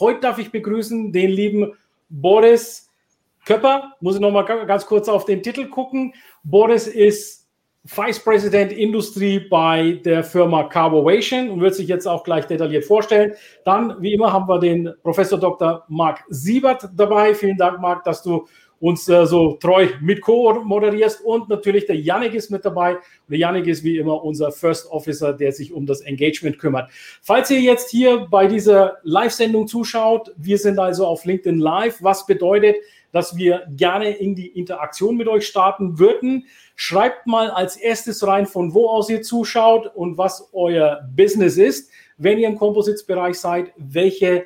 Heute darf ich begrüßen den lieben Boris Köpper. Muss ich nochmal ganz kurz auf den Titel gucken. Boris ist Vice President Industrie bei der Firma Carbovation und wird sich jetzt auch gleich detailliert vorstellen. Dann, wie immer, haben wir den Professor Dr. Marc Siebert dabei. Vielen Dank, Marc, dass du uns äh, so treu mit co-moderierst. Und natürlich der Yannick ist mit dabei. Und der Yannick ist wie immer unser First Officer, der sich um das Engagement kümmert. Falls ihr jetzt hier bei dieser Live-Sendung zuschaut, wir sind also auf LinkedIn Live, was bedeutet, dass wir gerne in die Interaktion mit euch starten würden. Schreibt mal als erstes rein, von wo aus ihr zuschaut und was euer Business ist. Wenn ihr im Composites-Bereich seid, welche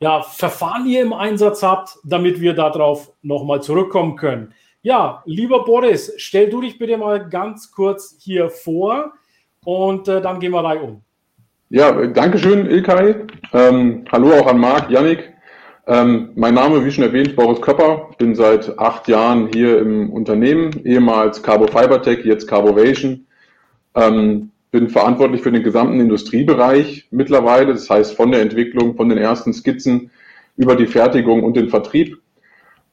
ja, Verfahren ihr im Einsatz habt, damit wir darauf nochmal zurückkommen können. Ja, lieber Boris, stell du dich bitte mal ganz kurz hier vor und äh, dann gehen wir rein um. Ja, danke schön, Ilkay. Ähm, hallo auch an Marc, Yannick. Ähm, mein Name, wie schon erwähnt, Boris Köpper. Bin seit acht Jahren hier im Unternehmen, ehemals Carbo Fibertech, jetzt Carbovation. Ähm, bin verantwortlich für den gesamten Industriebereich mittlerweile. Das heißt von der Entwicklung, von den ersten Skizzen über die Fertigung und den Vertrieb.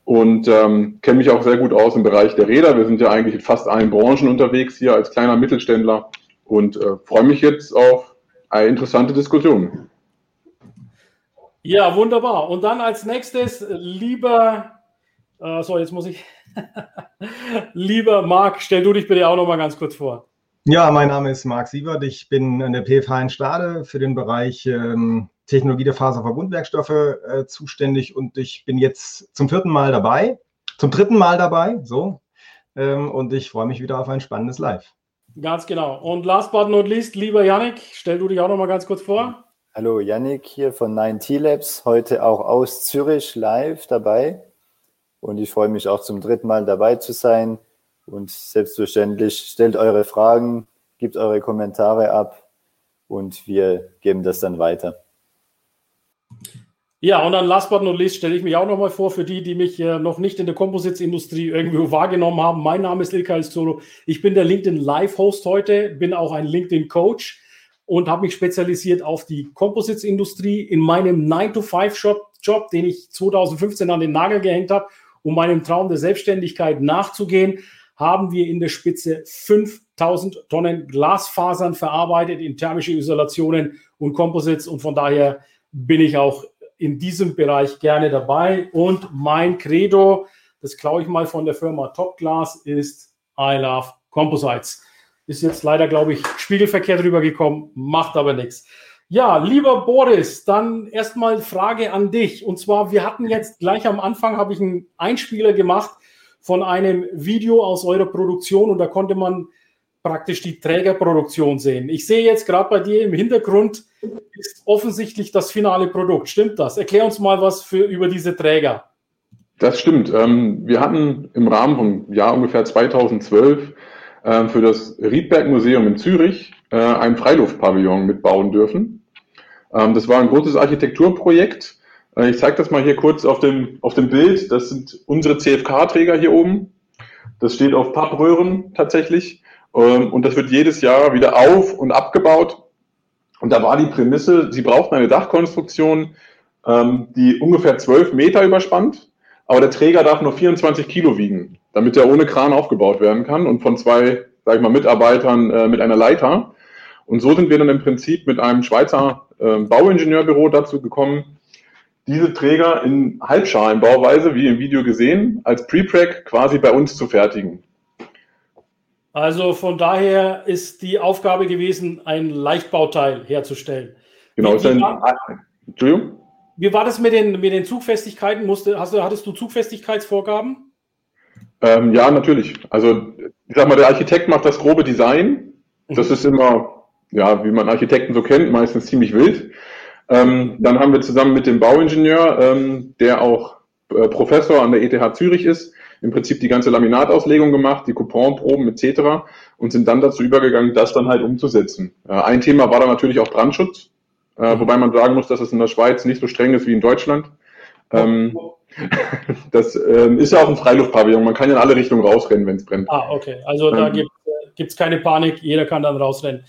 Und ähm, kenne mich auch sehr gut aus im Bereich der Räder. Wir sind ja eigentlich in fast allen Branchen unterwegs hier als kleiner Mittelständler und äh, freue mich jetzt auf eine interessante Diskussion. Ja, wunderbar. Und dann als nächstes, lieber, äh, so jetzt muss ich, lieber Marc, stell du dich bitte auch noch mal ganz kurz vor. Ja, mein Name ist Marc Siebert. Ich bin an der PFH in Stade für den Bereich ähm, Technologie der Faserverbundwerkstoffe äh, zuständig und ich bin jetzt zum vierten Mal dabei, zum dritten Mal dabei, so. Ähm, und ich freue mich wieder auf ein spannendes Live. Ganz genau. Und last but not least, lieber Yannick, stell du dich auch noch mal ganz kurz vor. Hallo, Yannick hier von 9T Labs, heute auch aus Zürich live dabei. Und ich freue mich auch zum dritten Mal dabei zu sein. Und selbstverständlich stellt eure Fragen, gebt eure Kommentare ab und wir geben das dann weiter. Ja, und dann last but not least stelle ich mich auch nochmal vor für die, die mich äh, noch nicht in der Composites-Industrie irgendwo wahrgenommen haben. Mein Name ist Ilkay Zoro. Ich bin der LinkedIn Live-Host heute, bin auch ein LinkedIn-Coach und habe mich spezialisiert auf die Composites-Industrie in meinem 9-to-5-Job, den ich 2015 an den Nagel gehängt habe, um meinem Traum der Selbstständigkeit nachzugehen haben wir in der Spitze 5000 Tonnen Glasfasern verarbeitet in thermische Isolationen und Composites und von daher bin ich auch in diesem Bereich gerne dabei und mein Credo, das klaue ich mal von der Firma Top Glass, ist I love Composites. Ist jetzt leider, glaube ich, spiegelverkehrt rübergekommen, macht aber nichts. Ja, lieber Boris, dann erstmal Frage an dich. Und zwar, wir hatten jetzt gleich am Anfang, habe ich einen Einspieler gemacht von einem Video aus eurer Produktion und da konnte man praktisch die Trägerproduktion sehen. Ich sehe jetzt gerade bei dir im Hintergrund ist offensichtlich das finale Produkt. Stimmt das? Erklär uns mal was für, über diese Träger. Das stimmt. Ähm, wir hatten im Rahmen vom Jahr ungefähr 2012 ähm, für das Riedberg Museum in Zürich äh, ein Freiluftpavillon mitbauen dürfen. Ähm, das war ein großes Architekturprojekt ich zeige das mal hier kurz auf dem, auf dem Bild. Das sind unsere CFK-Träger hier oben. Das steht auf Pappröhren tatsächlich. Ähm, und das wird jedes Jahr wieder auf- und abgebaut. Und da war die Prämisse, sie brauchten eine Dachkonstruktion, ähm, die ungefähr 12 Meter überspannt. Aber der Träger darf nur 24 Kilo wiegen, damit er ohne Kran aufgebaut werden kann und von zwei, sag ich mal, Mitarbeitern äh, mit einer Leiter. Und so sind wir dann im Prinzip mit einem Schweizer äh, Bauingenieurbüro dazu gekommen, diese Träger in Halbschalenbauweise, wie im Video gesehen, als Prepreg quasi bei uns zu fertigen. Also von daher ist die Aufgabe gewesen, ein Leichtbauteil herzustellen. Genau, wie, ein, war, Entschuldigung? Wie war das mit den, mit den Zugfestigkeiten? Musste, hast hattest du Zugfestigkeitsvorgaben? Ähm, ja, natürlich. Also ich sag mal, der Architekt macht das grobe Design. Das mhm. ist immer, ja, wie man Architekten so kennt, meistens ziemlich wild. Ähm, dann haben wir zusammen mit dem Bauingenieur, ähm, der auch äh, Professor an der ETH Zürich ist, im Prinzip die ganze Laminatauslegung gemacht, die Couponproben etc. und sind dann dazu übergegangen, das dann halt umzusetzen. Äh, ein Thema war dann natürlich auch Brandschutz, äh, wobei man sagen muss, dass es in der Schweiz nicht so streng ist wie in Deutschland. Ähm, das ähm, ist ja auch ein Freiluftpavillon, man kann ja in alle Richtungen rausrennen, wenn es brennt. Ah, okay, also da ähm, gibt es keine Panik, jeder kann dann rausrennen.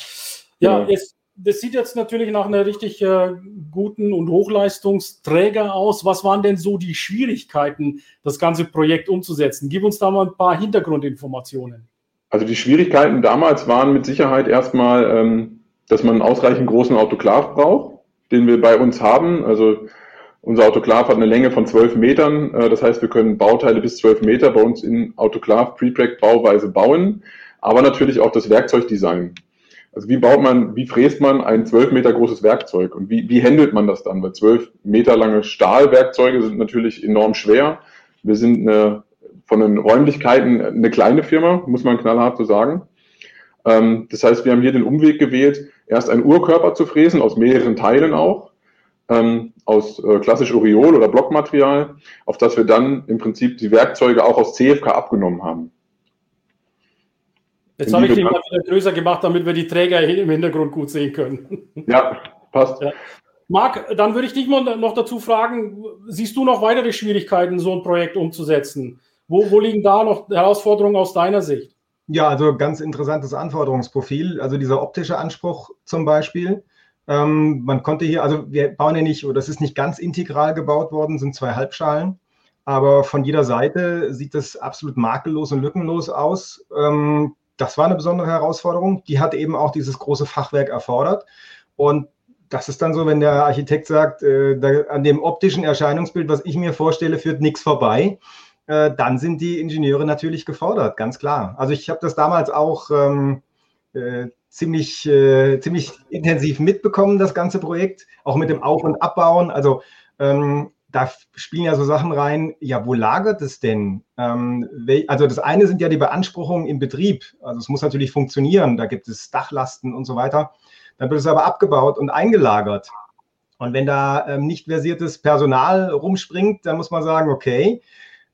Ja, ja. Jetzt, das sieht jetzt natürlich nach einer richtig äh, guten und Hochleistungsträger aus. Was waren denn so die Schwierigkeiten, das ganze Projekt umzusetzen? Gib uns da mal ein paar Hintergrundinformationen. Also die Schwierigkeiten damals waren mit Sicherheit erstmal, ähm, dass man einen ausreichend großen Autoklav braucht, den wir bei uns haben. Also unser Autoklav hat eine Länge von 12 Metern. Äh, das heißt, wir können Bauteile bis 12 Meter bei uns in Autoklav Prepreg Bauweise bauen, aber natürlich auch das Werkzeugdesign. Also wie baut man, wie fräst man ein zwölf Meter großes Werkzeug und wie, wie handelt man das dann? Weil zwölf Meter lange Stahlwerkzeuge sind natürlich enorm schwer. Wir sind eine, von den Räumlichkeiten eine kleine Firma, muss man knallhart so sagen. Ähm, das heißt, wir haben hier den Umweg gewählt, erst einen Urkörper zu fräsen, aus mehreren Teilen auch, ähm, aus äh, klassisch Oriol oder Blockmaterial, auf das wir dann im Prinzip die Werkzeuge auch aus CFK abgenommen haben. Jetzt habe ich den mal wieder größer gemacht, damit wir die Träger im Hintergrund gut sehen können. Ja, passt. Ja. Marc, dann würde ich dich mal noch dazu fragen, siehst du noch weitere Schwierigkeiten, so ein Projekt umzusetzen? Wo, wo liegen da noch Herausforderungen aus deiner Sicht? Ja, also ganz interessantes Anforderungsprofil. Also dieser optische Anspruch zum Beispiel. Ähm, man konnte hier, also wir bauen ja nicht, oder das ist nicht ganz integral gebaut worden, sind zwei Halbschalen. Aber von jeder Seite sieht das absolut makellos und lückenlos aus. Ähm, das war eine besondere Herausforderung. Die hat eben auch dieses große Fachwerk erfordert. Und das ist dann so, wenn der Architekt sagt, äh, da, an dem optischen Erscheinungsbild, was ich mir vorstelle, führt nichts vorbei, äh, dann sind die Ingenieure natürlich gefordert, ganz klar. Also ich habe das damals auch ähm, äh, ziemlich, äh, ziemlich intensiv mitbekommen, das ganze Projekt, auch mit dem Auf- und Abbauen. Also ähm, da spielen ja so Sachen rein, ja, wo lagert es denn? Ähm, also das eine sind ja die Beanspruchungen im Betrieb. Also es muss natürlich funktionieren, da gibt es Dachlasten und so weiter. Dann wird es aber abgebaut und eingelagert. Und wenn da ähm, nicht versiertes Personal rumspringt, dann muss man sagen, okay,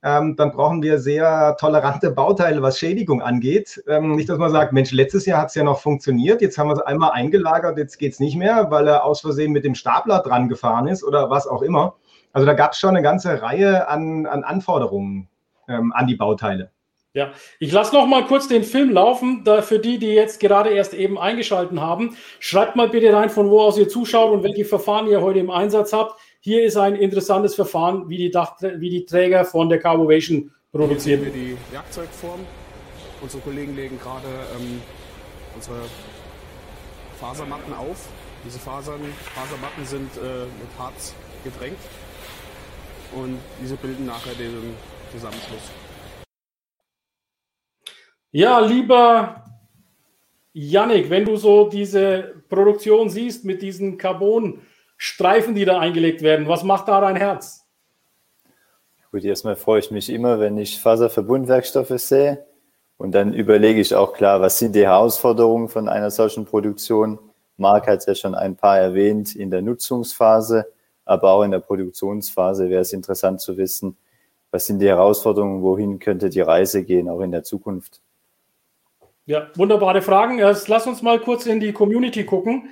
ähm, dann brauchen wir sehr tolerante Bauteile, was Schädigung angeht. Ähm, nicht, dass man sagt, Mensch, letztes Jahr hat es ja noch funktioniert, jetzt haben wir es einmal eingelagert, jetzt geht es nicht mehr, weil er aus Versehen mit dem Stapler dran gefahren ist oder was auch immer. Also da gab es schon eine ganze Reihe an, an Anforderungen ähm, an die Bauteile. Ja, ich lasse noch mal kurz den Film laufen. Da für die, die jetzt gerade erst eben eingeschalten haben, schreibt mal bitte rein, von wo aus ihr zuschaut und welche Verfahren ihr heute im Einsatz habt. Hier ist ein interessantes Verfahren, wie die, Dach, wie die Träger von der Carbovation produzieren. Hier sehen wir die Werkzeugform. Unsere Kollegen legen gerade ähm, unsere Fasermatten auf. Diese Fasern, Fasermatten sind äh, mit Harz gedrängt und diese bilden nachher den Zusammenschluss. Ja, lieber Yannick, wenn du so diese Produktion siehst mit diesen Carbon-Streifen, die da eingelegt werden, was macht da dein Herz? Gut, erstmal freue ich mich immer, wenn ich Faserverbundwerkstoffe sehe. Und dann überlege ich auch klar, was sind die Herausforderungen von einer solchen Produktion? Marc hat es ja schon ein paar erwähnt in der Nutzungsphase aber auch in der Produktionsphase wäre es interessant zu wissen, was sind die Herausforderungen, wohin könnte die Reise gehen, auch in der Zukunft. Ja, wunderbare Fragen. Jetzt lass uns mal kurz in die Community gucken.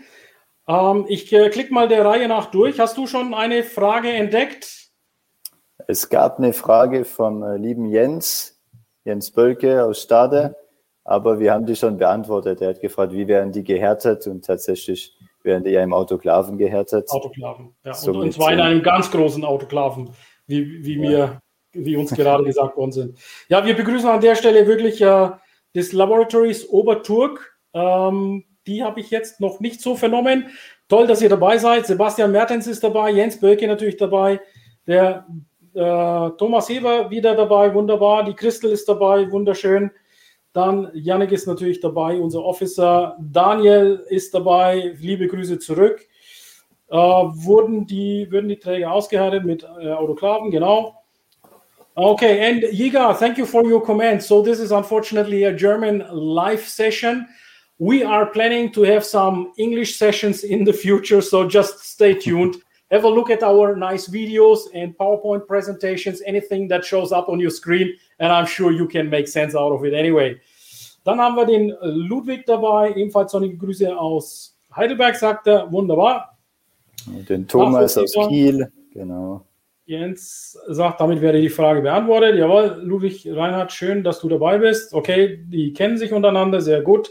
Ähm, ich äh, klicke mal der Reihe nach durch. Hast du schon eine Frage entdeckt? Es gab eine Frage vom äh, lieben Jens, Jens Bölke aus Stade, aber wir haben die schon beantwortet. Er hat gefragt, wie werden die gehärtet und tatsächlich werden die ja im Autoklaven gehärtet. Autoklaven, ja. Und, und zwar in einem ganz großen Autoklaven, wie, wie, ja. mir, wie uns gerade gesagt worden sind. Ja, wir begrüßen an der Stelle wirklich äh, des Laboratories Oberturk. Ähm, die habe ich jetzt noch nicht so vernommen. Toll, dass ihr dabei seid. Sebastian Mertens ist dabei, Jens Bölke natürlich dabei, der äh, Thomas Heber wieder dabei, wunderbar. Die Christel ist dabei, wunderschön. Dann Yannick ist natürlich dabei, unser Officer. Daniel ist dabei. Liebe Grüße zurück. Äh, wurden, die, würden die Träger ausgehärtet mit äh, Autoklaven, genau. Okay, and Yiga, thank you for your comment. So this is unfortunately a German live session. We are planning to have some English sessions in the future, so just stay tuned. have a look at our nice videos and PowerPoint presentations, anything that shows up on your screen, and I'm sure you can make sense out of it anyway. Dann haben wir den Ludwig dabei, ebenfalls sonnige Grüße aus Heidelberg, sagt er. Wunderbar. Den Thomas aus Kiel, genau. Jens sagt, damit wäre die Frage beantwortet. Jawohl, Ludwig Reinhardt, schön, dass du dabei bist. Okay, die kennen sich untereinander, sehr gut.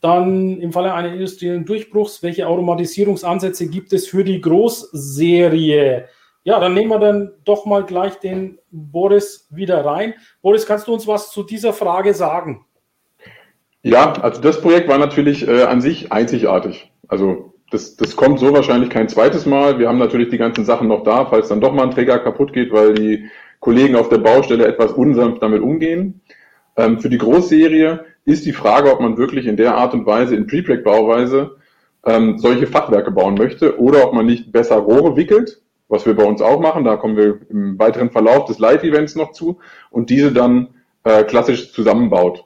Dann im Falle eines industriellen Durchbruchs, welche Automatisierungsansätze gibt es für die Großserie? Ja, dann nehmen wir dann doch mal gleich den Boris wieder rein. Boris, kannst du uns was zu dieser Frage sagen? Ja, also das Projekt war natürlich äh, an sich einzigartig. Also das, das kommt so wahrscheinlich kein zweites Mal. Wir haben natürlich die ganzen Sachen noch da, falls dann doch mal ein Träger kaputt geht, weil die Kollegen auf der Baustelle etwas unsanft damit umgehen. Ähm, für die Großserie ist die Frage, ob man wirklich in der Art und Weise in Prepreg-Bauweise ähm, solche Fachwerke bauen möchte oder ob man nicht besser Rohre wickelt, was wir bei uns auch machen. Da kommen wir im weiteren Verlauf des Live-Events noch zu und diese dann äh, klassisch zusammenbaut.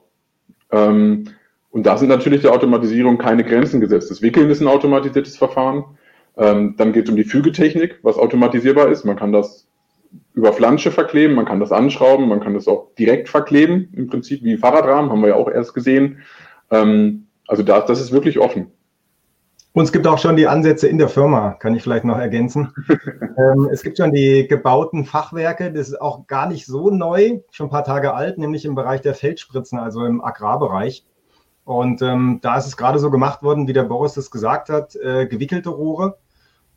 Ähm, und da sind natürlich der Automatisierung keine Grenzen gesetzt. Das Wickeln ist ein automatisiertes Verfahren. Ähm, dann geht es um die Fügetechnik, was automatisierbar ist. Man kann das über Flansche verkleben, man kann das anschrauben, man kann das auch direkt verkleben, im Prinzip wie Fahrradrahmen, haben wir ja auch erst gesehen. Ähm, also da, das ist wirklich offen. Und es gibt auch schon die Ansätze in der Firma, kann ich vielleicht noch ergänzen. ähm, es gibt schon die gebauten Fachwerke, das ist auch gar nicht so neu, schon ein paar Tage alt, nämlich im Bereich der Feldspritzen, also im Agrarbereich. Und ähm, da ist es gerade so gemacht worden, wie der Boris das gesagt hat, äh, gewickelte Rohre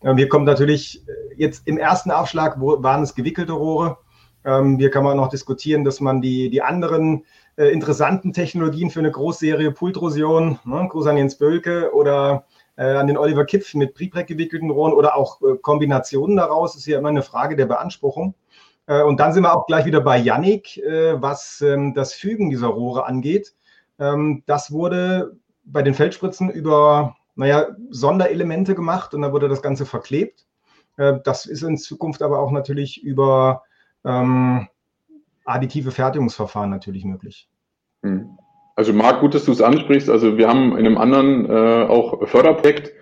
ähm, hier kommt natürlich äh, jetzt im ersten Aufschlag wo, waren es gewickelte Rohre. Ähm, hier kann man noch diskutieren, dass man die, die anderen äh, interessanten Technologien für eine Großserie Pultrosion, ne, Gruß an Jens Bölke oder an den Oliver Kipf mit Prepreg gewickelten Rohren oder auch äh, Kombinationen daraus, ist hier immer eine Frage der Beanspruchung. Äh, und dann sind wir auch gleich wieder bei Yannick, äh, was ähm, das Fügen dieser Rohre angeht. Ähm, das wurde bei den Feldspritzen über naja, Sonderelemente gemacht und dann wurde das Ganze verklebt. Äh, das ist in Zukunft aber auch natürlich über ähm, additive Fertigungsverfahren natürlich möglich. Hm. Also Marc, gut, dass du es ansprichst. Also wir haben in einem anderen äh, auch Förderprojekt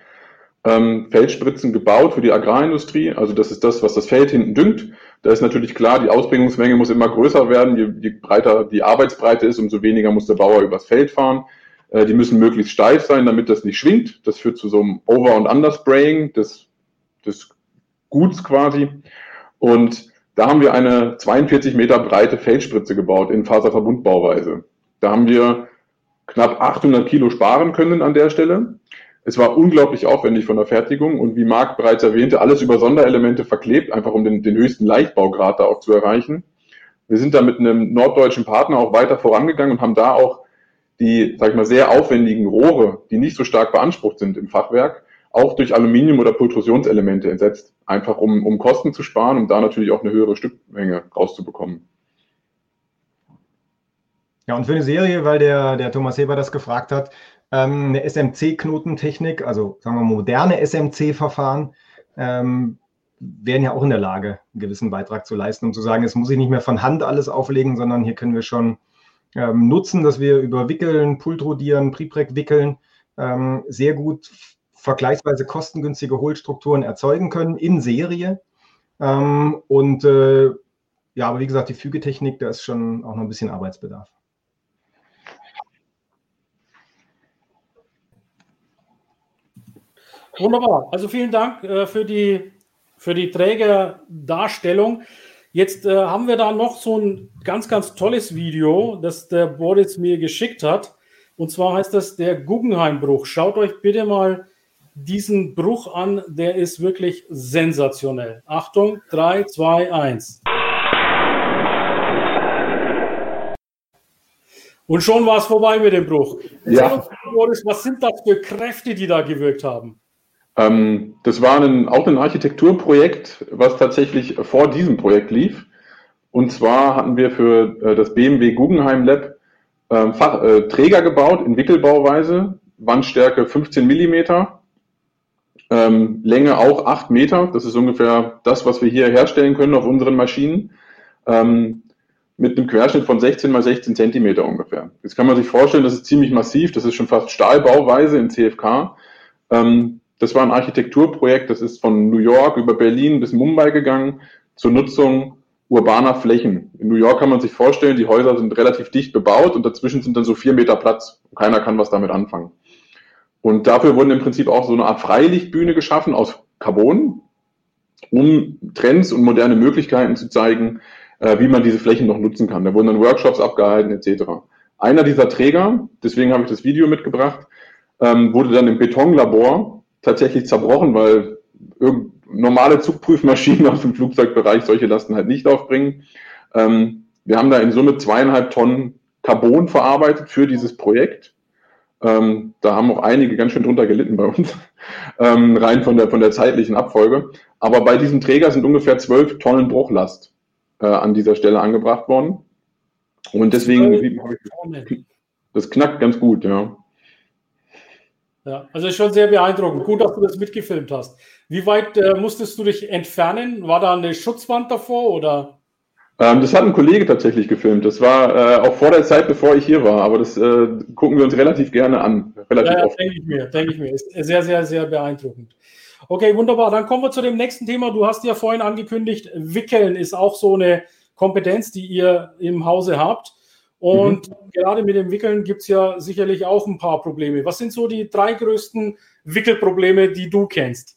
ähm, Feldspritzen gebaut für die Agrarindustrie. Also das ist das, was das Feld hinten düngt. Da ist natürlich klar, die Ausbringungsmenge muss immer größer werden. Je, je breiter die Arbeitsbreite ist, umso weniger muss der Bauer übers Feld fahren. Äh, die müssen möglichst steif sein, damit das nicht schwingt. Das führt zu so einem Over- und Underspraying des, des Guts quasi. Und da haben wir eine 42 Meter breite Feldspritze gebaut in Faserverbundbauweise. Da haben wir knapp 800 Kilo sparen können an der Stelle. Es war unglaublich aufwendig von der Fertigung und wie Marc bereits erwähnte, alles über Sonderelemente verklebt, einfach um den, den höchsten Leichtbaugrad da auch zu erreichen. Wir sind da mit einem norddeutschen Partner auch weiter vorangegangen und haben da auch die, sag ich mal, sehr aufwendigen Rohre, die nicht so stark beansprucht sind im Fachwerk, auch durch Aluminium- oder Pultrusionselemente ersetzt. Einfach um, um Kosten zu sparen, um da natürlich auch eine höhere Stückmenge rauszubekommen. Ja, und für eine Serie, weil der, der Thomas Heber das gefragt hat, ähm, eine SMC-Knotentechnik, also sagen wir moderne SMC-Verfahren, ähm, wären ja auch in der Lage, einen gewissen Beitrag zu leisten, um zu sagen, es muss ich nicht mehr von Hand alles auflegen, sondern hier können wir schon ähm, nutzen, dass wir über Wickeln, Pultrodieren, Prepreg wickeln, ähm, sehr gut vergleichsweise kostengünstige Hohlstrukturen erzeugen können in Serie. Ähm, und äh, ja, aber wie gesagt, die Fügetechnik, da ist schon auch noch ein bisschen Arbeitsbedarf. Wunderbar. Also vielen Dank äh, für die, für die Trägerdarstellung. Jetzt äh, haben wir da noch so ein ganz, ganz tolles Video, das der Boris mir geschickt hat. Und zwar heißt das der Guggenheim-Bruch. Schaut euch bitte mal diesen Bruch an, der ist wirklich sensationell. Achtung, 3, 2, 1. Und schon war es vorbei mit dem Bruch. Ja. Boris, was sind das für Kräfte, die da gewirkt haben? Ähm, das war ein, auch ein Architekturprojekt, was tatsächlich vor diesem Projekt lief. Und zwar hatten wir für äh, das BMW Guggenheim Lab äh, Fach, äh, Träger gebaut in Wickelbauweise, Wandstärke 15 Millimeter, ähm, Länge auch 8 Meter. Das ist ungefähr das, was wir hier herstellen können auf unseren Maschinen. Ähm, mit einem Querschnitt von 16 mal 16 Zentimeter ungefähr. Jetzt kann man sich vorstellen, das ist ziemlich massiv, das ist schon fast Stahlbauweise in CFK. Ähm, das war ein Architekturprojekt, das ist von New York über Berlin bis Mumbai gegangen zur Nutzung urbaner Flächen. In New York kann man sich vorstellen, die Häuser sind relativ dicht bebaut und dazwischen sind dann so vier Meter Platz. Keiner kann was damit anfangen. Und dafür wurden im Prinzip auch so eine Art Freilichtbühne geschaffen aus Carbon, um Trends und moderne Möglichkeiten zu zeigen, äh, wie man diese Flächen noch nutzen kann. Da wurden dann Workshops abgehalten etc. Einer dieser Träger, deswegen habe ich das Video mitgebracht, ähm, wurde dann im Betonlabor tatsächlich zerbrochen, weil normale Zugprüfmaschinen aus dem Flugzeugbereich solche Lasten halt nicht aufbringen. Ähm, wir haben da in Summe zweieinhalb Tonnen Carbon verarbeitet für dieses Projekt. Ähm, da haben auch einige ganz schön drunter gelitten bei uns, ähm, rein von der, von der zeitlichen Abfolge. Aber bei diesem Träger sind ungefähr zwölf Tonnen Bruchlast äh, an dieser Stelle angebracht worden. Und deswegen, das knackt ganz gut, ja. Ja, also schon sehr beeindruckend. Gut, dass du das mitgefilmt hast. Wie weit äh, musstest du dich entfernen? War da eine Schutzwand davor oder? Ähm, das hat ein Kollege tatsächlich gefilmt. Das war äh, auch vor der Zeit, bevor ich hier war. Aber das äh, gucken wir uns relativ gerne an. Relativ ja, denke ich mir, denke ich mir. Ist sehr, sehr, sehr beeindruckend. Okay, wunderbar. Dann kommen wir zu dem nächsten Thema. Du hast ja vorhin angekündigt, Wickeln ist auch so eine Kompetenz, die ihr im Hause habt. Und mhm. gerade mit dem Wickeln gibt es ja sicherlich auch ein paar Probleme. Was sind so die drei größten Wickelprobleme, die du kennst?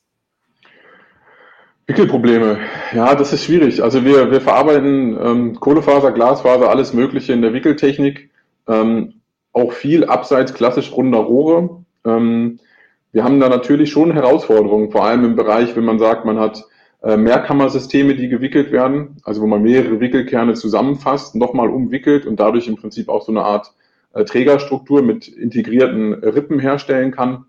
Wickelprobleme, ja, das ist schwierig. Also wir, wir verarbeiten ähm, Kohlefaser, Glasfaser, alles Mögliche in der Wickeltechnik, ähm, auch viel abseits klassisch runder Rohre. Ähm, wir haben da natürlich schon Herausforderungen, vor allem im Bereich, wenn man sagt, man hat Mehrkammersysteme, die gewickelt werden, also wo man mehrere Wickelkerne zusammenfasst, nochmal umwickelt und dadurch im Prinzip auch so eine Art äh, Trägerstruktur mit integrierten Rippen herstellen kann.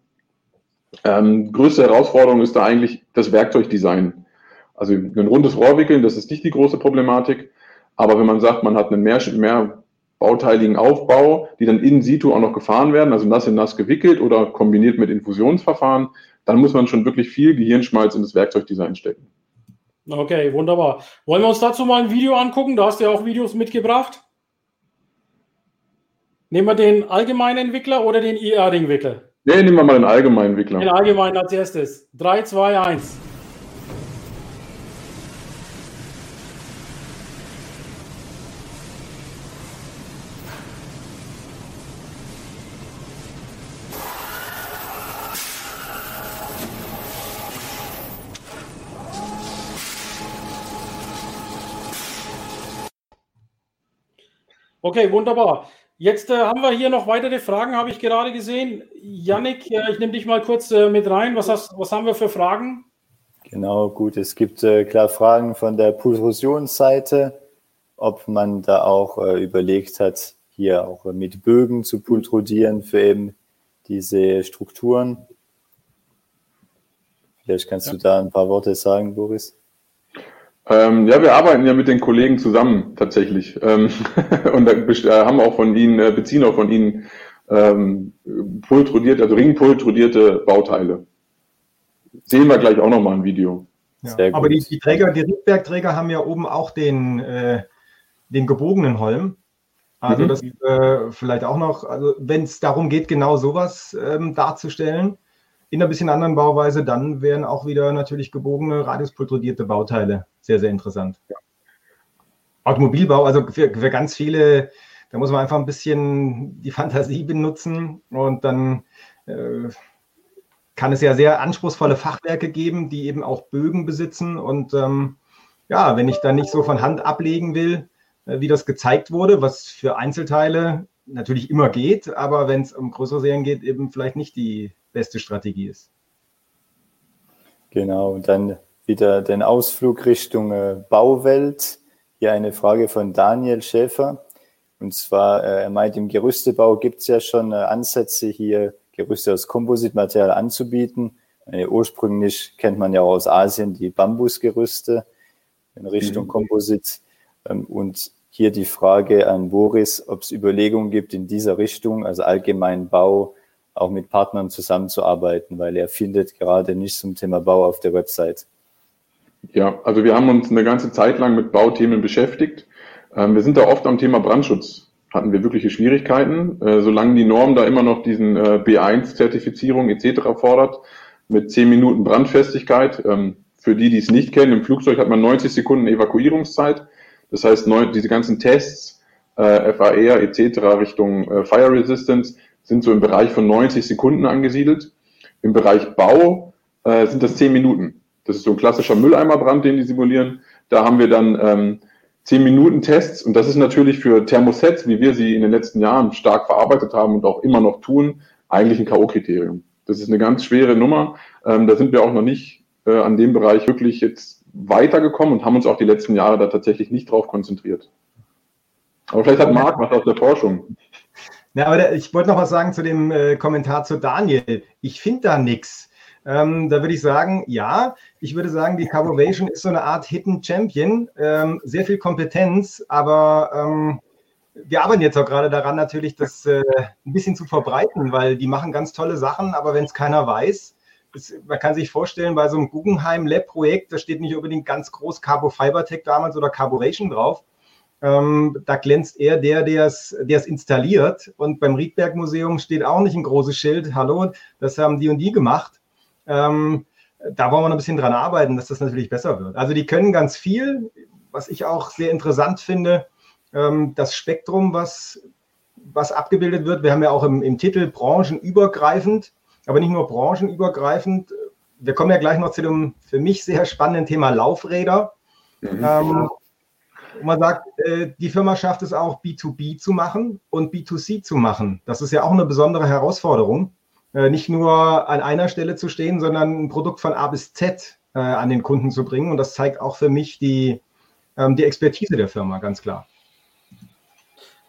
Ähm, größte Herausforderung ist da eigentlich das Werkzeugdesign. Also ein rundes Rohr wickeln, das ist nicht die große Problematik. Aber wenn man sagt, man hat einen mehr, mehr bauteiligen Aufbau, die dann in situ auch noch gefahren werden, also nass in nass gewickelt oder kombiniert mit Infusionsverfahren, dann muss man schon wirklich viel Gehirnschmalz in das Werkzeugdesign stecken. Okay, wunderbar. Wollen wir uns dazu mal ein Video angucken? Da hast du ja auch Videos mitgebracht. Nehmen wir den allgemeinen Entwickler oder den IR-Entwickler? Nee, nehmen wir mal den allgemeinen Entwickler. Den allgemeinen als erstes. 3, 2, 1. Okay, wunderbar. Jetzt äh, haben wir hier noch weitere Fragen, habe ich gerade gesehen. Yannick, äh, ich nehme dich mal kurz äh, mit rein. Was, hast, was haben wir für Fragen? Genau, gut. Es gibt äh, klar Fragen von der Pultrosionsseite, ob man da auch äh, überlegt hat, hier auch mit Bögen zu pultrodieren für eben diese Strukturen. Vielleicht kannst ja. du da ein paar Worte sagen, Boris. Ähm, ja, wir arbeiten ja mit den Kollegen zusammen tatsächlich ähm, und äh, haben auch von ihnen, äh, beziehen auch von ihnen ähm, pultrodierte, also ringpultrodierte Bauteile. Sehen wir gleich auch nochmal ein Video. Ja, aber die, die, Träger, die Riedbergträger haben ja oben auch den, äh, den gebogenen Holm. Also mhm. das äh, vielleicht auch noch, also wenn es darum geht, genau sowas ähm, darzustellen, in einer bisschen anderen Bauweise, dann wären auch wieder natürlich gebogene, radiuspultrodierte Bauteile sehr, sehr interessant. Ja. Automobilbau, also für, für ganz viele, da muss man einfach ein bisschen die Fantasie benutzen und dann äh, kann es ja sehr anspruchsvolle Fachwerke geben, die eben auch Bögen besitzen. Und ähm, ja, wenn ich dann nicht so von Hand ablegen will, äh, wie das gezeigt wurde, was für Einzelteile natürlich immer geht, aber wenn es um größere Serien geht, eben vielleicht nicht die beste Strategie ist. Genau, und dann wieder den Ausflug Richtung äh, Bauwelt. Hier eine Frage von Daniel Schäfer. Und zwar, äh, er meint, im Gerüstebau gibt es ja schon äh, Ansätze, hier Gerüste aus Kompositmaterial anzubieten. Ursprünglich kennt man ja auch aus Asien die Bambusgerüste in Richtung mhm. Komposit. Ähm, und hier die Frage an Boris, ob es Überlegungen gibt in dieser Richtung, also allgemein Bau, auch mit Partnern zusammenzuarbeiten, weil er findet gerade nicht zum Thema Bau auf der Website. Ja, also wir haben uns eine ganze Zeit lang mit Bauthemen beschäftigt. Ähm, wir sind da oft am Thema Brandschutz. Hatten wir wirkliche Schwierigkeiten. Äh, solange die Norm da immer noch diesen äh, B1-Zertifizierung etc. fordert, mit 10 Minuten Brandfestigkeit. Ähm, für die, die es nicht kennen, im Flugzeug hat man 90 Sekunden Evakuierungszeit. Das heißt, diese ganzen Tests, äh, FAR etc. Richtung Fire Resistance sind so im Bereich von 90 Sekunden angesiedelt. Im Bereich Bau äh, sind das 10 Minuten. Das ist so ein klassischer Mülleimerbrand, den die simulieren. Da haben wir dann ähm, 10 Minuten Tests und das ist natürlich für Thermosets, wie wir sie in den letzten Jahren stark verarbeitet haben und auch immer noch tun, eigentlich ein K.O.-Kriterium. Das ist eine ganz schwere Nummer. Ähm, da sind wir auch noch nicht äh, an dem Bereich wirklich jetzt weitergekommen und haben uns auch die letzten Jahre da tatsächlich nicht drauf konzentriert. Aber vielleicht hat Marc was aus der Forschung. Ja, aber ich wollte noch was sagen zu dem äh, Kommentar zu Daniel. Ich finde da nichts. Ähm, da würde ich sagen, ja, ich würde sagen, die Carbovation ist so eine Art Hidden Champion. Ähm, sehr viel Kompetenz, aber ähm, wir arbeiten jetzt auch gerade daran, natürlich das äh, ein bisschen zu verbreiten, weil die machen ganz tolle Sachen, aber wenn es keiner weiß, das, man kann sich vorstellen, bei so einem Guggenheim Lab Projekt, da steht nicht unbedingt ganz groß Carbo Fiber Tech damals oder Carburation drauf. Ähm, da glänzt eher der, der es installiert. Und beim Riedberg Museum steht auch nicht ein großes Schild. Hallo, das haben die und die gemacht. Ähm, da wollen wir noch ein bisschen dran arbeiten, dass das natürlich besser wird. Also die können ganz viel, was ich auch sehr interessant finde, ähm, das Spektrum, was, was abgebildet wird. Wir haben ja auch im, im Titel branchenübergreifend aber nicht nur branchenübergreifend. Wir kommen ja gleich noch zu dem für mich sehr spannenden Thema Laufräder. Mhm. Ähm, man sagt, äh, die Firma schafft es auch, B2B zu machen und B2C zu machen. Das ist ja auch eine besondere Herausforderung. Äh, nicht nur an einer Stelle zu stehen, sondern ein Produkt von A bis Z äh, an den Kunden zu bringen. Und das zeigt auch für mich die, ähm, die Expertise der Firma, ganz klar.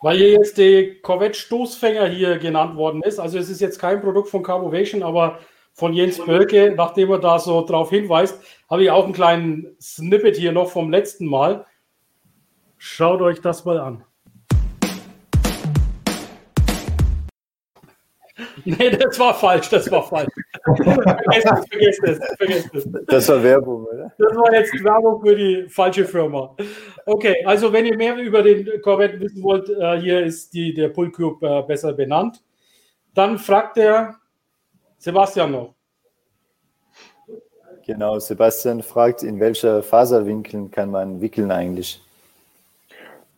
Weil hier jetzt der Corvette-Stoßfänger hier genannt worden ist. Also es ist jetzt kein Produkt von Carbovation, aber von Jens Bölke, nachdem er da so drauf hinweist, habe ich auch einen kleinen Snippet hier noch vom letzten Mal. Schaut euch das mal an. Nee, das war falsch, das war falsch. vergesst es, vergesst es, vergesst es. Das war Werbung, oder? Das war jetzt Werbung für die falsche Firma. Okay, also wenn ihr mehr über den Corvette wissen wollt, äh, hier ist die, der Pullcube äh, besser benannt. Dann fragt der Sebastian noch. Genau, Sebastian fragt, in welcher Faserwinkeln kann man wickeln eigentlich?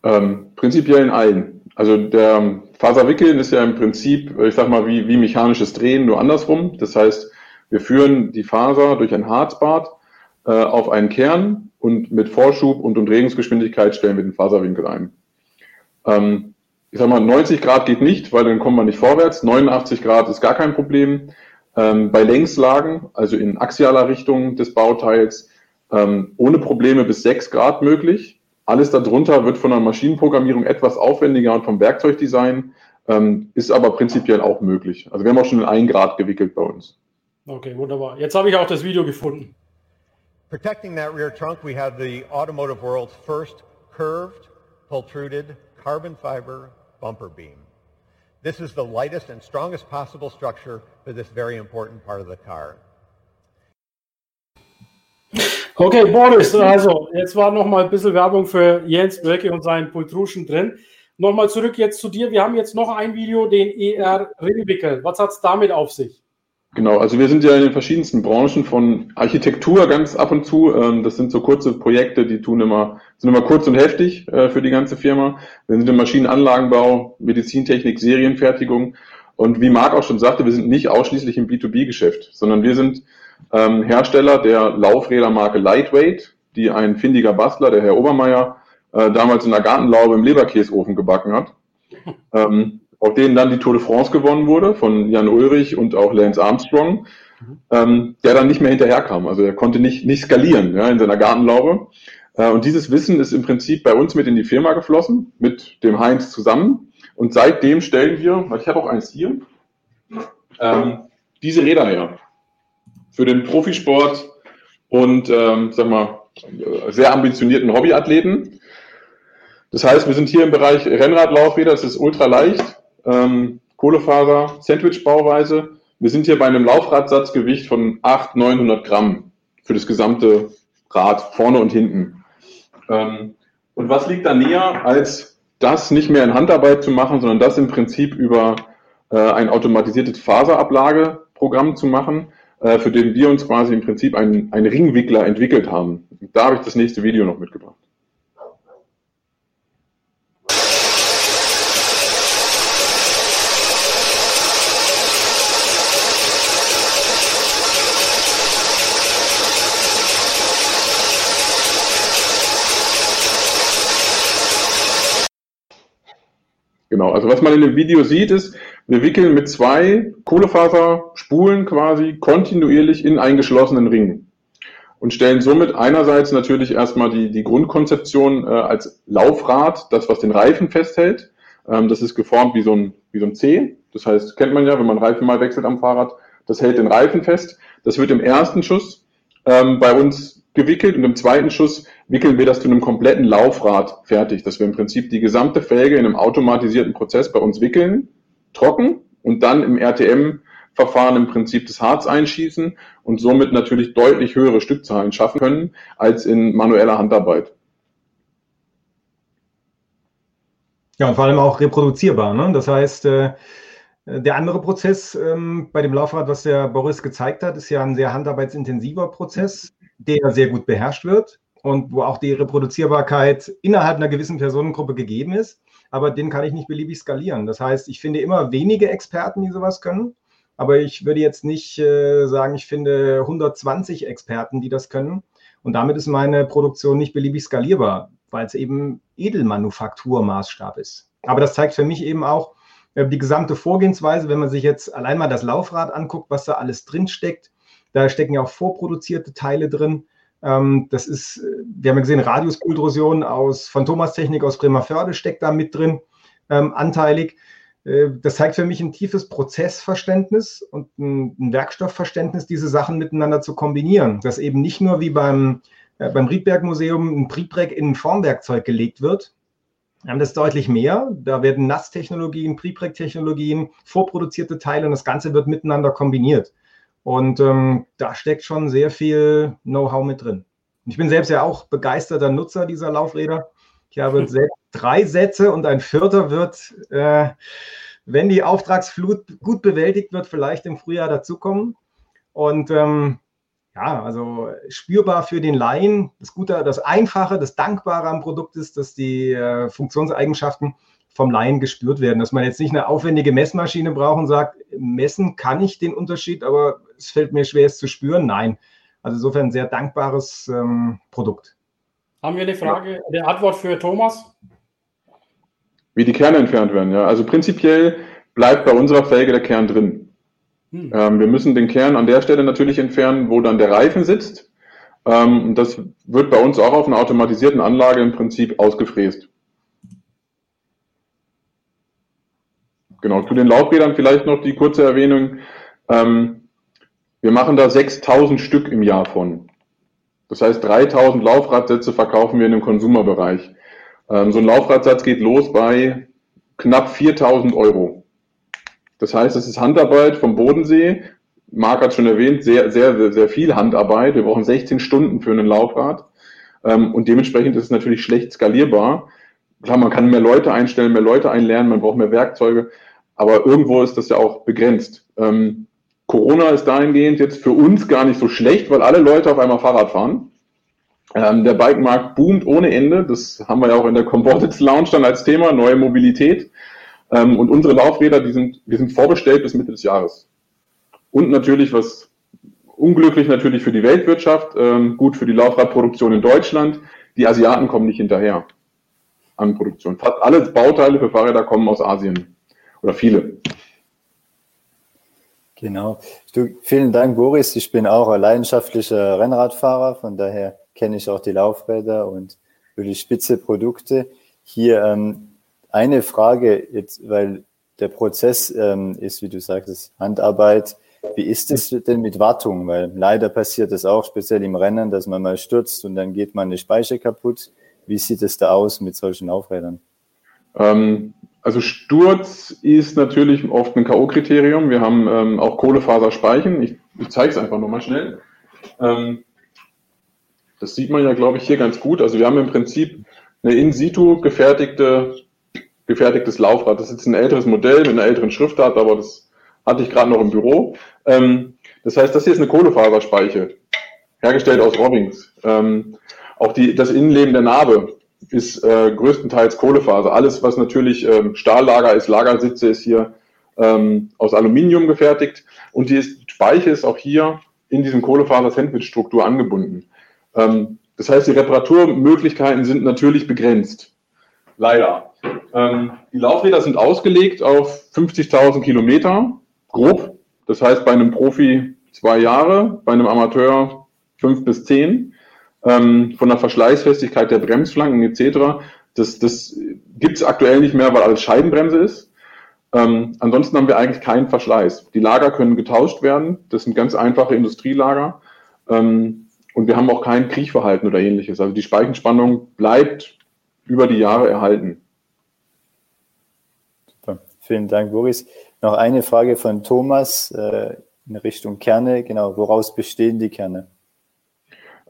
Ähm, prinzipiell in allen. Also der Faserwickeln ist ja im Prinzip, ich sag mal, wie, wie mechanisches Drehen, nur andersrum. Das heißt, wir führen die Faser durch ein Harzbad äh, auf einen Kern und mit Vorschub und Umdrehungsgeschwindigkeit stellen wir den Faserwinkel ein. Ähm, ich sag mal, 90 Grad geht nicht, weil dann kommen wir nicht vorwärts. 89 Grad ist gar kein Problem. Ähm, bei Längslagen, also in axialer Richtung des Bauteils, ähm, ohne Probleme bis 6 Grad möglich. Alles darunter wird von der Maschinenprogrammierung etwas aufwendiger und vom Werkzeugdesign, ähm, ist aber prinzipiell auch möglich. Also wir haben auch schon in 1 Grad gewickelt bei uns. Okay, wunderbar. Jetzt habe ich auch das Video gefunden. Protecting that rear trunk, we have the automotive world's first curved, pultruded, carbon fiber bumper beam. This is the lightest and strongest possible structure for this very important part of the car. Okay, Boris, also jetzt war noch mal ein bisschen Werbung für Jens Böcke und seinen Pultruschen drin. Nochmal zurück jetzt zu dir. Wir haben jetzt noch ein Video, den ER Ringwickel. Was hat es damit auf sich? Genau, also wir sind ja in den verschiedensten Branchen von Architektur ganz ab und zu. Ähm, das sind so kurze Projekte, die tun immer, sind immer kurz und heftig äh, für die ganze Firma. Wir sind im Maschinenanlagenbau, Medizintechnik, Serienfertigung. Und wie Marc auch schon sagte, wir sind nicht ausschließlich im B2B-Geschäft, sondern wir sind ähm, Hersteller der Laufrädermarke Lightweight, die ein findiger Bastler, der Herr Obermeier, äh, damals in der Gartenlaube im Leberkäsofen gebacken hat. Ähm, auf denen dann die Tour de France gewonnen wurde von Jan Ulrich und auch Lance Armstrong, ähm, der dann nicht mehr hinterherkam. Also er konnte nicht, nicht skalieren ja, in seiner Gartenlaube. Äh, und dieses Wissen ist im Prinzip bei uns mit in die Firma geflossen, mit dem Heinz zusammen. Und seitdem stellen wir, ich habe auch eins hier, ähm, diese Räder her für den Profisport und, ähm, sag mal, sehr ambitionierten Hobbyathleten. Das heißt, wir sind hier im Bereich Rennradlaufräder, das ist ultra leicht, ähm, Kohlefaser, Sandwich-Bauweise. Wir sind hier bei einem Laufradsatzgewicht von 800, 900 Gramm für das gesamte Rad, vorne und hinten. Ähm, Und was liegt da näher, als das nicht mehr in Handarbeit zu machen, sondern das im Prinzip über äh, ein automatisiertes Faserablageprogramm zu machen, für den wir uns quasi im Prinzip einen, einen Ringwickler entwickelt haben. Da habe ich das nächste Video noch mitgebracht. Genau, also was man in dem Video sieht, ist, wir wickeln mit zwei Kohlefaserspulen quasi kontinuierlich in einen geschlossenen Ring und stellen somit einerseits natürlich erstmal die, die Grundkonzeption äh, als Laufrad, das was den Reifen festhält. Ähm, das ist geformt wie so, ein, wie so ein C. Das heißt, kennt man ja, wenn man Reifen mal wechselt am Fahrrad, das hält den Reifen fest. Das wird im ersten Schuss ähm, bei uns gewickelt und im zweiten Schuss wickeln wir das zu einem kompletten Laufrad fertig, dass wir im Prinzip die gesamte Felge in einem automatisierten Prozess bei uns wickeln, trocken und dann im RTM Verfahren im Prinzip das Harz einschießen und somit natürlich deutlich höhere Stückzahlen schaffen können als in manueller Handarbeit. Ja, und vor allem auch reproduzierbar. Ne? Das heißt, äh, der andere Prozess ähm, bei dem Laufrad, was der Boris gezeigt hat, ist ja ein sehr handarbeitsintensiver Prozess, der sehr gut beherrscht wird und wo auch die Reproduzierbarkeit innerhalb einer gewissen Personengruppe gegeben ist. Aber den kann ich nicht beliebig skalieren. Das heißt, ich finde immer wenige Experten, die sowas können. Aber ich würde jetzt nicht äh, sagen, ich finde 120 Experten, die das können. Und damit ist meine Produktion nicht beliebig skalierbar, weil es eben Edelmanufakturmaßstab ist. Aber das zeigt für mich eben auch äh, die gesamte Vorgehensweise, wenn man sich jetzt allein mal das Laufrad anguckt, was da alles drin steckt. Da stecken ja auch vorproduzierte Teile drin. Ähm, das ist, äh, wir haben ja gesehen, Radiuspultrusion aus Phantomastechnik aus Bremerförde steckt da mit drin, ähm, anteilig. Äh, das zeigt für mich ein tiefes Prozessverständnis und ein, Werkstoffverständnis, diese Sachen miteinander zu kombinieren. Dass eben nicht nur wie beim, äh, beim Riedberg Museum ein Prepreg in ein Formwerkzeug gelegt wird. Das ist deutlich mehr. Da werden Nasstechnologien, Prepreg-Technologien, vorproduzierte Teile und das Ganze wird miteinander kombiniert. Und ähm, da steckt schon sehr viel Know-how mit drin. Und ich bin selbst ja auch begeisterter Nutzer dieser Laufräder. Ich habe selbst drei Sätze und ein vierter wird, äh, wenn die Auftragsflut gut bewältigt wird, vielleicht im Frühjahr dazukommen. Und ähm, ja, also spürbar für den Laien. Das Gute, das Einfache, das Dankbare am Produkt ist, dass die äh, Funktionseigenschaften vom Laien gespürt werden. Dass man jetzt nicht eine aufwendige Messmaschine braucht und sagt, messen kann ich den Unterschied, aber es fällt mir schwer, es zu spüren. Nein. Also insofern ein sehr dankbares ähm, Produkt. Haben wir eine Frage, eine Antwort für Thomas? Wie die Kerne entfernt werden, ja. Also prinzipiell bleibt bei unserer Felge der Kern drin. Hm. Ähm, wir müssen den Kern an der Stelle natürlich entfernen, wo dann der Reifen sitzt. Ähm, das wird bei uns auch auf einer automatisierten Anlage im Prinzip ausgefräst. Genau, zu den Laufrädern vielleicht noch die kurze Erwähnung. Ähm, wir machen da 6000 Stück im Jahr von. Das heißt, 3000 Laufradsätze verkaufen wir in dem Konsumerbereich. Ähm, so ein Laufradsatz geht los bei knapp 4000 Euro. Das heißt, es ist Handarbeit vom Bodensee. Marc hat schon erwähnt, sehr, sehr, sehr viel Handarbeit. Wir brauchen 16 Stunden für einen Laufrad. Ähm, und dementsprechend ist es natürlich schlecht skalierbar. Klar, man kann mehr Leute einstellen, mehr Leute einlernen, man braucht mehr Werkzeuge. Aber irgendwo ist das ja auch begrenzt. Ähm, Corona ist dahingehend jetzt für uns gar nicht so schlecht, weil alle Leute auf einmal Fahrrad fahren. Ähm, der Bikemarkt boomt ohne Ende. Das haben wir ja auch in der Composites Lounge dann als Thema, neue Mobilität. Ähm, und unsere Laufräder, die sind, die sind vorbestellt bis Mitte des Jahres. Und natürlich, was unglücklich natürlich für die Weltwirtschaft, ähm, gut für die Laufradproduktion in Deutschland, die Asiaten kommen nicht hinterher an Produktion. Fast alle Bauteile für Fahrräder kommen aus Asien. Oder viele. Genau. Du, vielen Dank, Boris. Ich bin auch ein leidenschaftlicher Rennradfahrer, von daher kenne ich auch die Laufräder und wirklich spitze Produkte. Hier ähm, eine Frage, jetzt, weil der Prozess ähm, ist, wie du sagtest, Handarbeit. Wie ist es denn mit Wartung? Weil leider passiert es auch, speziell im Rennen, dass man mal stürzt und dann geht man eine Speiche kaputt. Wie sieht es da aus mit solchen Laufrädern? Ähm, also Sturz ist natürlich oft ein K.O.-Kriterium. Wir haben ähm, auch Kohlefaserspeichen. Ich, ich zeige es einfach nochmal schnell. Ähm, das sieht man ja, glaube ich, hier ganz gut. Also wir haben im Prinzip eine in situ gefertigte, gefertigtes Laufrad. Das ist jetzt ein älteres Modell mit einer älteren Schriftart, aber das hatte ich gerade noch im Büro. Ähm, das heißt, das hier ist eine Kohlefaserspeiche, hergestellt aus Robbings. Ähm, auch die, das Innenleben der Narbe ist äh, größtenteils Kohlefaser. Alles, was natürlich ähm, Stahllager ist, Lagersitze, ist hier ähm, aus Aluminium gefertigt. Und die Speiche ist auch hier in diesem Kohlefaser-Sandwich-Struktur angebunden. Ähm, das heißt, die Reparaturmöglichkeiten sind natürlich begrenzt. Leider. Ähm, die Laufräder sind ausgelegt auf 50.000 Kilometer, grob. Das heißt, bei einem Profi zwei Jahre, bei einem Amateur fünf bis zehn. Ähm, von der Verschleißfestigkeit der Bremsflanken etc. Das, das gibt es aktuell nicht mehr, weil alles Scheibenbremse ist. Ähm, ansonsten haben wir eigentlich keinen Verschleiß. Die Lager können getauscht werden. Das sind ganz einfache Industrielager. Ähm, und wir haben auch kein Kriechverhalten oder ähnliches. Also die Speichenspannung bleibt über die Jahre erhalten. Super. Vielen Dank, Boris. Noch eine Frage von Thomas äh, in Richtung Kerne. Genau, woraus bestehen die Kerne?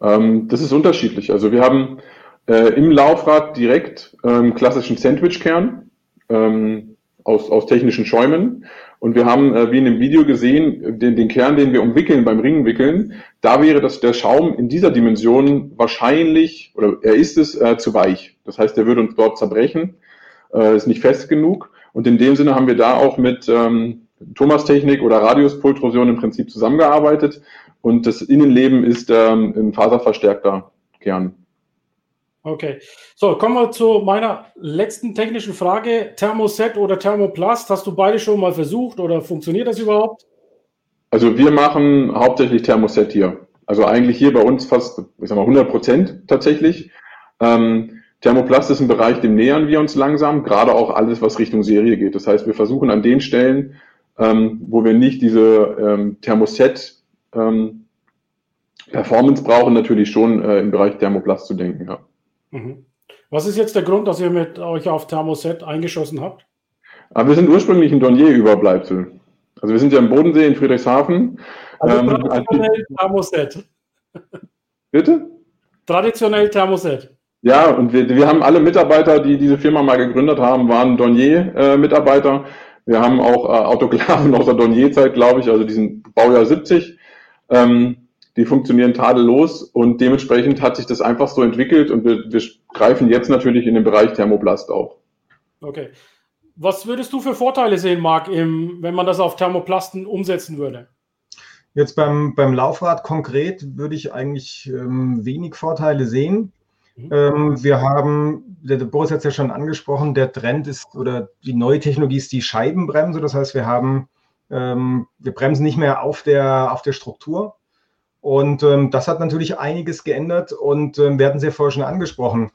Ähm, das ist unterschiedlich. Also wir haben äh, im Laufrad direkt ähm, klassischen Sandwich-Kern ähm, aus, aus technischen Schäumen. Und wir haben, äh, wie in dem Video gesehen, den, den Kern, den wir umwickeln beim Ringwickeln, da wäre das, der Schaum in dieser Dimension wahrscheinlich, oder er ist es, äh, zu weich. Das heißt, er würde uns dort zerbrechen, äh, ist nicht fest genug. Und in dem Sinne haben wir da auch mit ähm, Thomas-Technik oder Radiuspultrosion im Prinzip zusammengearbeitet. Und das Innenleben ist ähm, ein faserverstärkter Kern. Okay. So, kommen wir zu meiner letzten technischen Frage. Thermoset oder Thermoplast, hast du beide schon mal versucht oder funktioniert das überhaupt? Also wir machen hauptsächlich Thermoset hier. Also eigentlich hier bei uns fast, ich sag mal, 100 Prozent tatsächlich. Ähm, Thermoplast ist ein Bereich, dem nähern wir uns langsam, gerade auch alles, was Richtung Serie geht. Das heißt, wir versuchen an den Stellen, ähm, wo wir nicht diese ähm, Thermoset ähm, Performance brauchen, natürlich schon äh, im Bereich Thermoplast zu denken. Ja. Mhm. Was ist jetzt der Grund, dass ihr mit euch auf Thermoset eingeschossen habt? Aber wir sind ursprünglich ein Dornier-Überbleibsel. Also wir sind ja im Bodensee in Friedrichshafen. Also ähm, traditionell Thermoset. Bitte? Traditionell Thermoset. Ja, und wir, wir haben alle Mitarbeiter, die diese Firma mal gegründet haben, waren Dornier-Mitarbeiter. Äh, wir haben auch äh, Autoklaven aus der Dornier-Zeit, glaube ich, also diesen Baujahr 70. Ähm, die funktionieren tadellos und dementsprechend hat sich das einfach so entwickelt und wir, wir greifen jetzt natürlich in den Bereich Thermoplast auch. Okay. Was würdest du für Vorteile sehen, Marc, im, wenn man das auf Thermoplasten umsetzen würde? Jetzt beim, beim Laufrad konkret würde ich eigentlich ähm, wenig Vorteile sehen. Mhm. Ähm, wir haben, der, der Boris hat es ja schon angesprochen, der Trend ist oder die neue Technologie ist die Scheibenbremse. Das heißt, wir haben, ähm, wir bremsen nicht mehr auf der, auf der Struktur. Und ähm, das hat natürlich einiges geändert und ähm, wir hatten es ja vorher schon angesprochen.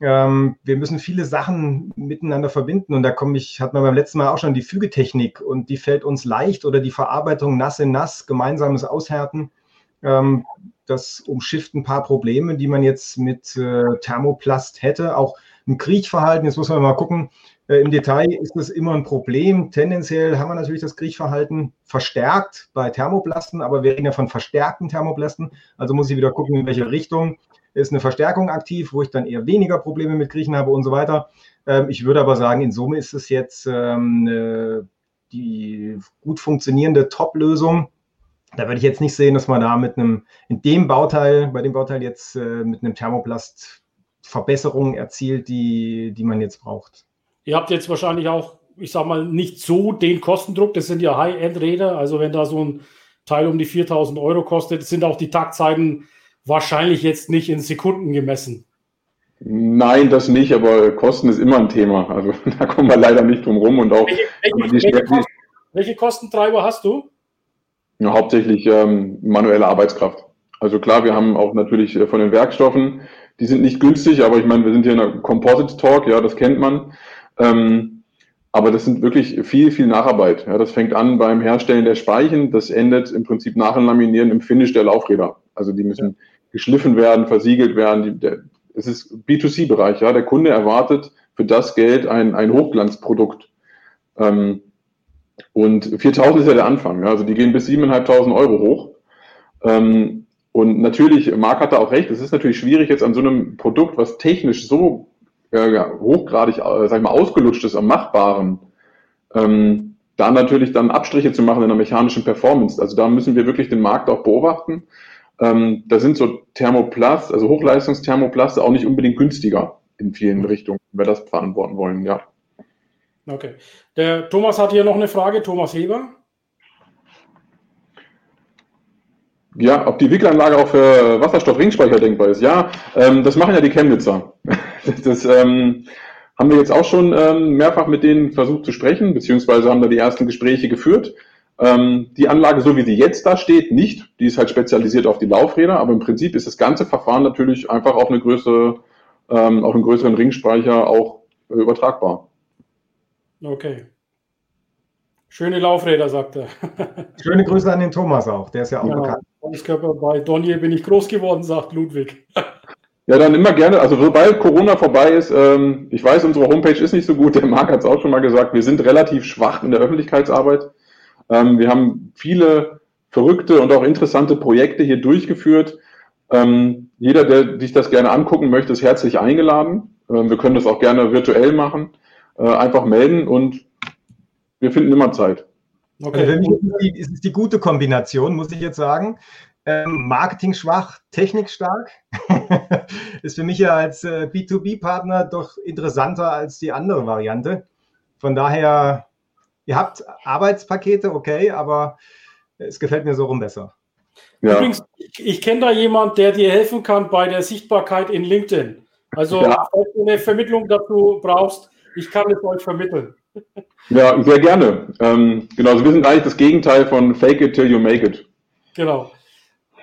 Ähm, wir müssen viele Sachen miteinander verbinden und da komme ich, hat man beim letzten Mal auch schon die Fügetechnik und die fällt uns leicht oder die Verarbeitung nass in nass, gemeinsames Aushärten. Ähm, das umschifft ein paar Probleme, die man jetzt mit äh, Thermoplast hätte. Auch ein Kriechverhalten, jetzt muss man mal gucken, Im Detail ist das immer ein Problem. Tendenziell haben wir natürlich das Kriechverhalten verstärkt bei Thermoplasten, aber wir reden ja von verstärkten Thermoplasten. Also muss ich wieder gucken, in welche Richtung ist eine Verstärkung aktiv, wo ich dann eher weniger Probleme mit Griechen habe und so weiter. Ähm, ich würde aber sagen, in Summe ist es jetzt ähm, die gut funktionierende Top-Lösung. Da würde ich jetzt nicht sehen, dass man da mit einem, in dem Bauteil, bei dem Bauteil jetzt äh, mit einem Thermoplast Verbesserungen erzielt, die, die man jetzt braucht. Ihr habt jetzt wahrscheinlich auch, ich sag mal, nicht so den Kostendruck. Das sind ja High-End-Räder. Also wenn da so ein Teil um die 4000 Euro kostet, sind auch die Taktzeiten wahrscheinlich jetzt nicht in Sekunden gemessen. Nein, das nicht, aber Kosten ist immer ein Thema. Also da kommen wir leider nicht drum rum. Und auch welche, welche, welche, Kosten, welche Kostentreiber hast du? Ja, hauptsächlich ähm, manuelle Arbeitskraft. Also klar, wir haben auch natürlich äh, von den Werkstoffen, die sind nicht günstig, aber ich meine, wir sind hier in einer Composite Talk, ja, das kennt man. Ähm, aber das sind wirklich viel, viel Nacharbeit. Ja, das fängt an beim Herstellen der Speichen, das endet im Prinzip nach dem Laminieren im Finish der Laufräder. Also die müssen geschliffen werden, versiegelt werden. Es ist B2C-Bereich. Ja, der Kunde erwartet für das Geld ein, ein Hochglanzprodukt. Ähm, und 4.000 ist ja der Anfang. Ja, also die gehen bis 7.500 Euro hoch. Ähm, und natürlich, Marc hat da auch recht, es ist natürlich schwierig jetzt an so einem Produkt, was technisch so äh, hochgradig, äh, sag ich mal, ausgelutscht ist am Machbaren, ähm, da natürlich dann Abstriche zu machen in der mechanischen Performance. Also da müssen wir wirklich den Markt auch beobachten. Ähm, da sind so Thermoplast, also Hochleistungsthermoplaste auch nicht unbedingt günstiger in vielen Richtungen, wenn wir das beantworten wollen, ja. Okay. Der Thomas hat hier noch eine Frage, Thomas Heber. Ja, ob die Wickelanlage auch für Wasserstoffringspeicher denkbar ist. Ja, ähm, das machen ja die Chemnitzer. Das ähm, haben wir jetzt auch schon ähm, mehrfach mit denen versucht zu sprechen, beziehungsweise haben da die ersten Gespräche geführt. Ähm, die Anlage, so wie sie jetzt da steht, nicht. Die ist halt spezialisiert auf die Laufräder, aber im Prinzip ist das ganze Verfahren natürlich einfach auf eine Größe, ähm, auf einen größeren Ringspeicher auch äh, übertragbar. Okay. Schöne Laufräder, sagt er. Schöne Grüße an den Thomas auch, der ist ja auch genau. bekannt. Bei Donje bin ich groß geworden, sagt Ludwig. Ja, dann immer gerne. Also sobald Corona vorbei ist, ähm, ich weiß, unsere Homepage ist nicht so gut, der Marc hat es auch schon mal gesagt, wir sind relativ schwach in der Öffentlichkeitsarbeit. Ähm, wir haben viele verrückte und auch interessante Projekte hier durchgeführt. Ähm, jeder, der sich das gerne angucken möchte, ist herzlich eingeladen. Ähm, wir können das auch gerne virtuell machen. Äh, einfach melden und wir finden immer Zeit. Okay. Also für mich ist es, die, ist es die gute Kombination, muss ich jetzt sagen. Ähm, Marketing schwach, Technik stark. ist für mich ja als äh, B2B-Partner doch interessanter als die andere Variante. Von daher, ihr habt Arbeitspakete, okay, aber es gefällt mir so rum besser. Ja. Übrigens, ich, ich kenne da jemanden, der dir helfen kann bei der Sichtbarkeit in LinkedIn. Also, ja. falls du eine Vermittlung dazu brauchst, ich kann es euch vermitteln. Ja, sehr gerne. Ähm, genau, also wir sind eigentlich das Gegenteil von Fake it till you make it. Genau.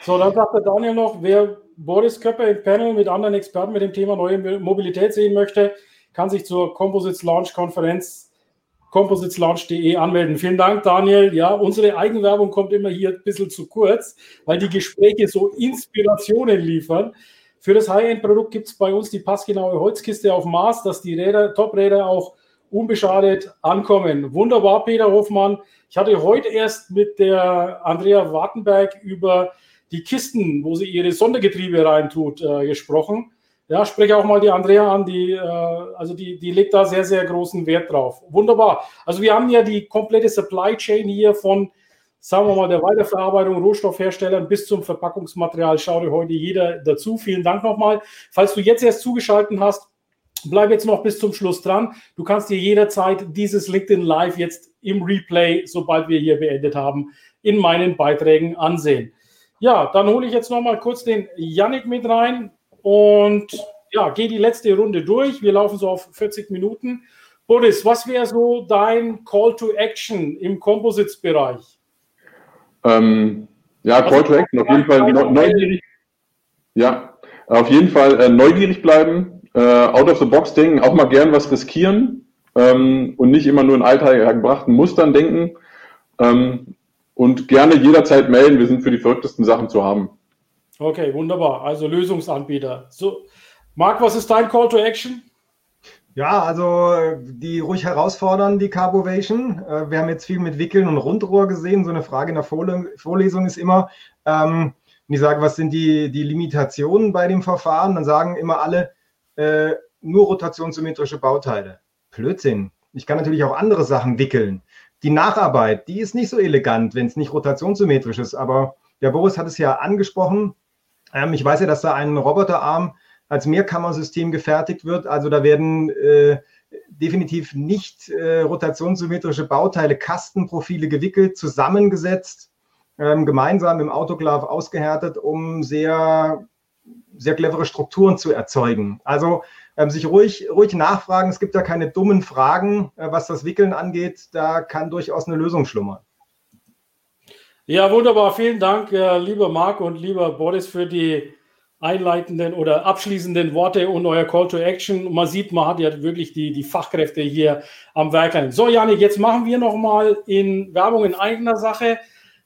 So, dann sagt der Daniel noch, wer Boris Köpper im Panel mit anderen Experten mit dem Thema neue Mobilität sehen möchte, kann sich zur Composites Launch Konferenz compositeslaunch.de anmelden. Vielen Dank, Daniel. Ja, unsere Eigenwerbung kommt immer hier ein bisschen zu kurz, weil die Gespräche so Inspirationen liefern. Für das High-End-Produkt gibt es bei uns die passgenaue Holzkiste auf Maß, dass die Räder, Top-Räder auch unbeschadet ankommen. Wunderbar, Peter Hofmann. Ich hatte heute erst mit der Andrea Wartenberg über die Kisten, wo sie ihre Sondergetriebe reintut, äh, gesprochen. Ja, spreche auch mal die Andrea an, die, äh, also die, die legt da sehr, sehr großen Wert drauf. Wunderbar. Also wir haben ja die komplette Supply Chain hier von, sagen wir mal, der Weiterverarbeitung, Rohstoffherstellern bis zum Verpackungsmaterial. Schaut dir heute jeder dazu. Vielen Dank nochmal. Falls du jetzt erst zugeschaltet hast, bleib jetzt noch bis zum Schluss dran. Du kannst dir jederzeit dieses LinkedIn Live jetzt im Replay, sobald wir hier beendet haben, in meinen Beiträgen ansehen. Ja, dann hole ich jetzt noch mal kurz den Yannick mit rein und ja, gehe die letzte Runde durch. Wir laufen so auf 40 Minuten. Boris, was wäre so dein Call to Action im Composites-Bereich? Ähm, ja, also, Call to Action, auf jeden Fall neugierig. Ja, auf jeden Fall äh, neugierig bleiben, äh, out of the box denken, auch mal gern was riskieren ähm, und nicht immer nur in althergebrachten Mustern denken. Ähm, und gerne jederzeit melden. Wir sind für die verrücktesten Sachen zu haben. Okay, wunderbar. Also Lösungsanbieter. So, Marc, was ist dein Call to Action? Ja, also die ruhig herausfordern, die Carbovation. Äh, wir haben jetzt viel mit Wickeln und Rundrohr gesehen. So eine Frage in der Vorlesung ist immer, ähm, und ich sage, was sind die, die Limitationen bei dem Verfahren? Dann sagen immer alle, äh, nur rotationssymmetrische Bauteile. Blödsinn. Ich kann natürlich auch andere Sachen wickeln. Die Nacharbeit, die ist nicht so elegant, wenn es nicht rotationssymmetrisch ist. Aber der Boris hat es ja angesprochen. Ähm, ich weiß ja, dass da ein Roboterarm als Mehrkammersystem gefertigt wird. Also da werden äh, definitiv nicht äh, rotationssymmetrische Bauteile, Kastenprofile gewickelt, zusammengesetzt, ähm, gemeinsam im Autoklav ausgehärtet, um sehr, sehr clevere Strukturen zu erzeugen. Also sich ruhig, ruhig nachfragen. Es gibt da keine dummen Fragen, äh, was das Wickeln angeht. Da kann durchaus eine Lösung schlummern. Ja, wunderbar. Vielen Dank, äh, lieber Marc und lieber Boris, für die einleitenden oder abschließenden Worte und euer Call to Action. Man sieht, man hat ja wirklich die, die Fachkräfte hier am Werk. So, Janik, jetzt machen wir nochmal in Werbung in eigener Sache.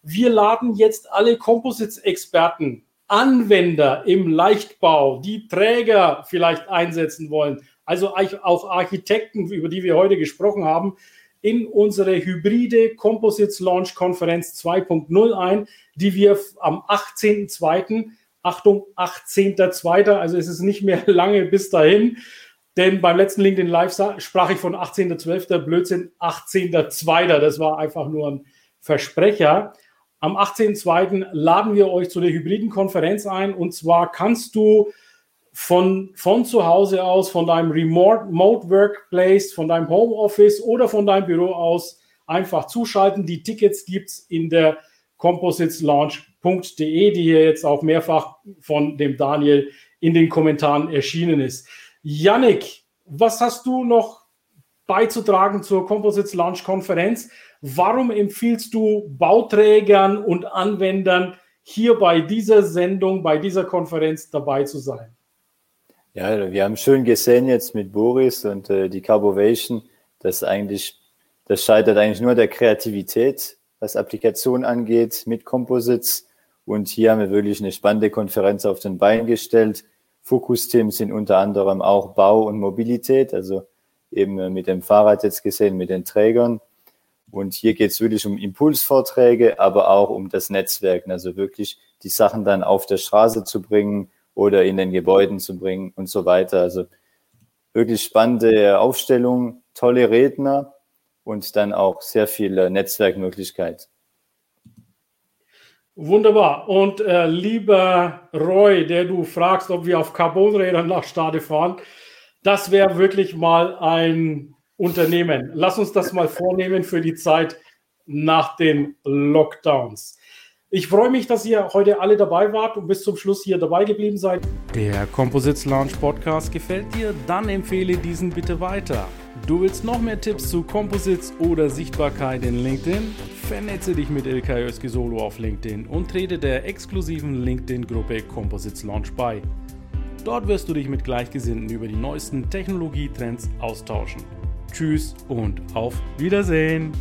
Wir laden jetzt alle Composites-Experten Anwender im Leichtbau, die Träger vielleicht einsetzen wollen, also auch Architekten, über die wir heute gesprochen haben, in unsere hybride Composites Launch Konferenz 2.0 ein, die wir am 18.02., Achtung, 18.02., also es ist nicht mehr lange bis dahin, Denn beim letzten LinkedIn Live sprach ich von 18.12. Blödsinn, 18.02. Das war einfach nur ein Versprecher. Am 18.02. laden wir euch zu der hybriden Konferenz ein. Und zwar kannst du von, von zu Hause aus, von deinem Remote Workplace, von deinem Homeoffice oder von deinem Büro aus einfach zuschalten. Die Tickets gibt es in der compositeslaunch.de, die hier jetzt auch mehrfach von dem Daniel in den Kommentaren erschienen ist. Yannick, was hast du noch beizutragen zur Composites Launch Konferenz? Warum empfiehlst du Bauträgern und Anwendern hier bei dieser Sendung, bei dieser Konferenz dabei zu sein? Ja, wir haben schön gesehen jetzt mit Boris und äh, die Carbovation, dass eigentlich, das scheitert eigentlich nur der Kreativität, was Applikationen angeht, mit Composites. Und hier haben wir wirklich eine spannende Konferenz auf den Bein gestellt Fokusthemen sind unter anderem auch Bau und Mobilität, also eben äh, mit dem Fahrrad jetzt gesehen, mit den Trägern. Und hier geht es wirklich um Impulsvorträge, aber auch um das Netzwerken, also wirklich die Sachen dann auf der Straße zu bringen oder in den Gebäuden zu bringen und so weiter. Also wirklich spannende Aufstellung, tolle Redner und dann auch sehr viel Netzwerkmöglichkeit. Wunderbar. Und äh, lieber Roy, der du fragst, ob wir auf Carbonrädern nach Stade fahren, das wäre wirklich mal ein Unternehmen. Lass uns das mal vornehmen für die Zeit nach den Lockdowns. Ich freue mich, dass ihr heute alle dabei wart und bis zum Schluss hier dabei geblieben seid. Der Composites Launch Podcast gefällt dir? Dann empfehle diesen bitte weiter. Du willst noch mehr Tipps zu Composites oder Sichtbarkeit in LinkedIn? Vernetze dich mit Ilkay Özki Solo auf LinkedIn und trete der exklusiven LinkedIn-Gruppe Composites Launch bei. Dort wirst du dich mit Gleichgesinnten über die neuesten Technologietrends austauschen. Tschüss und auf Wiedersehen!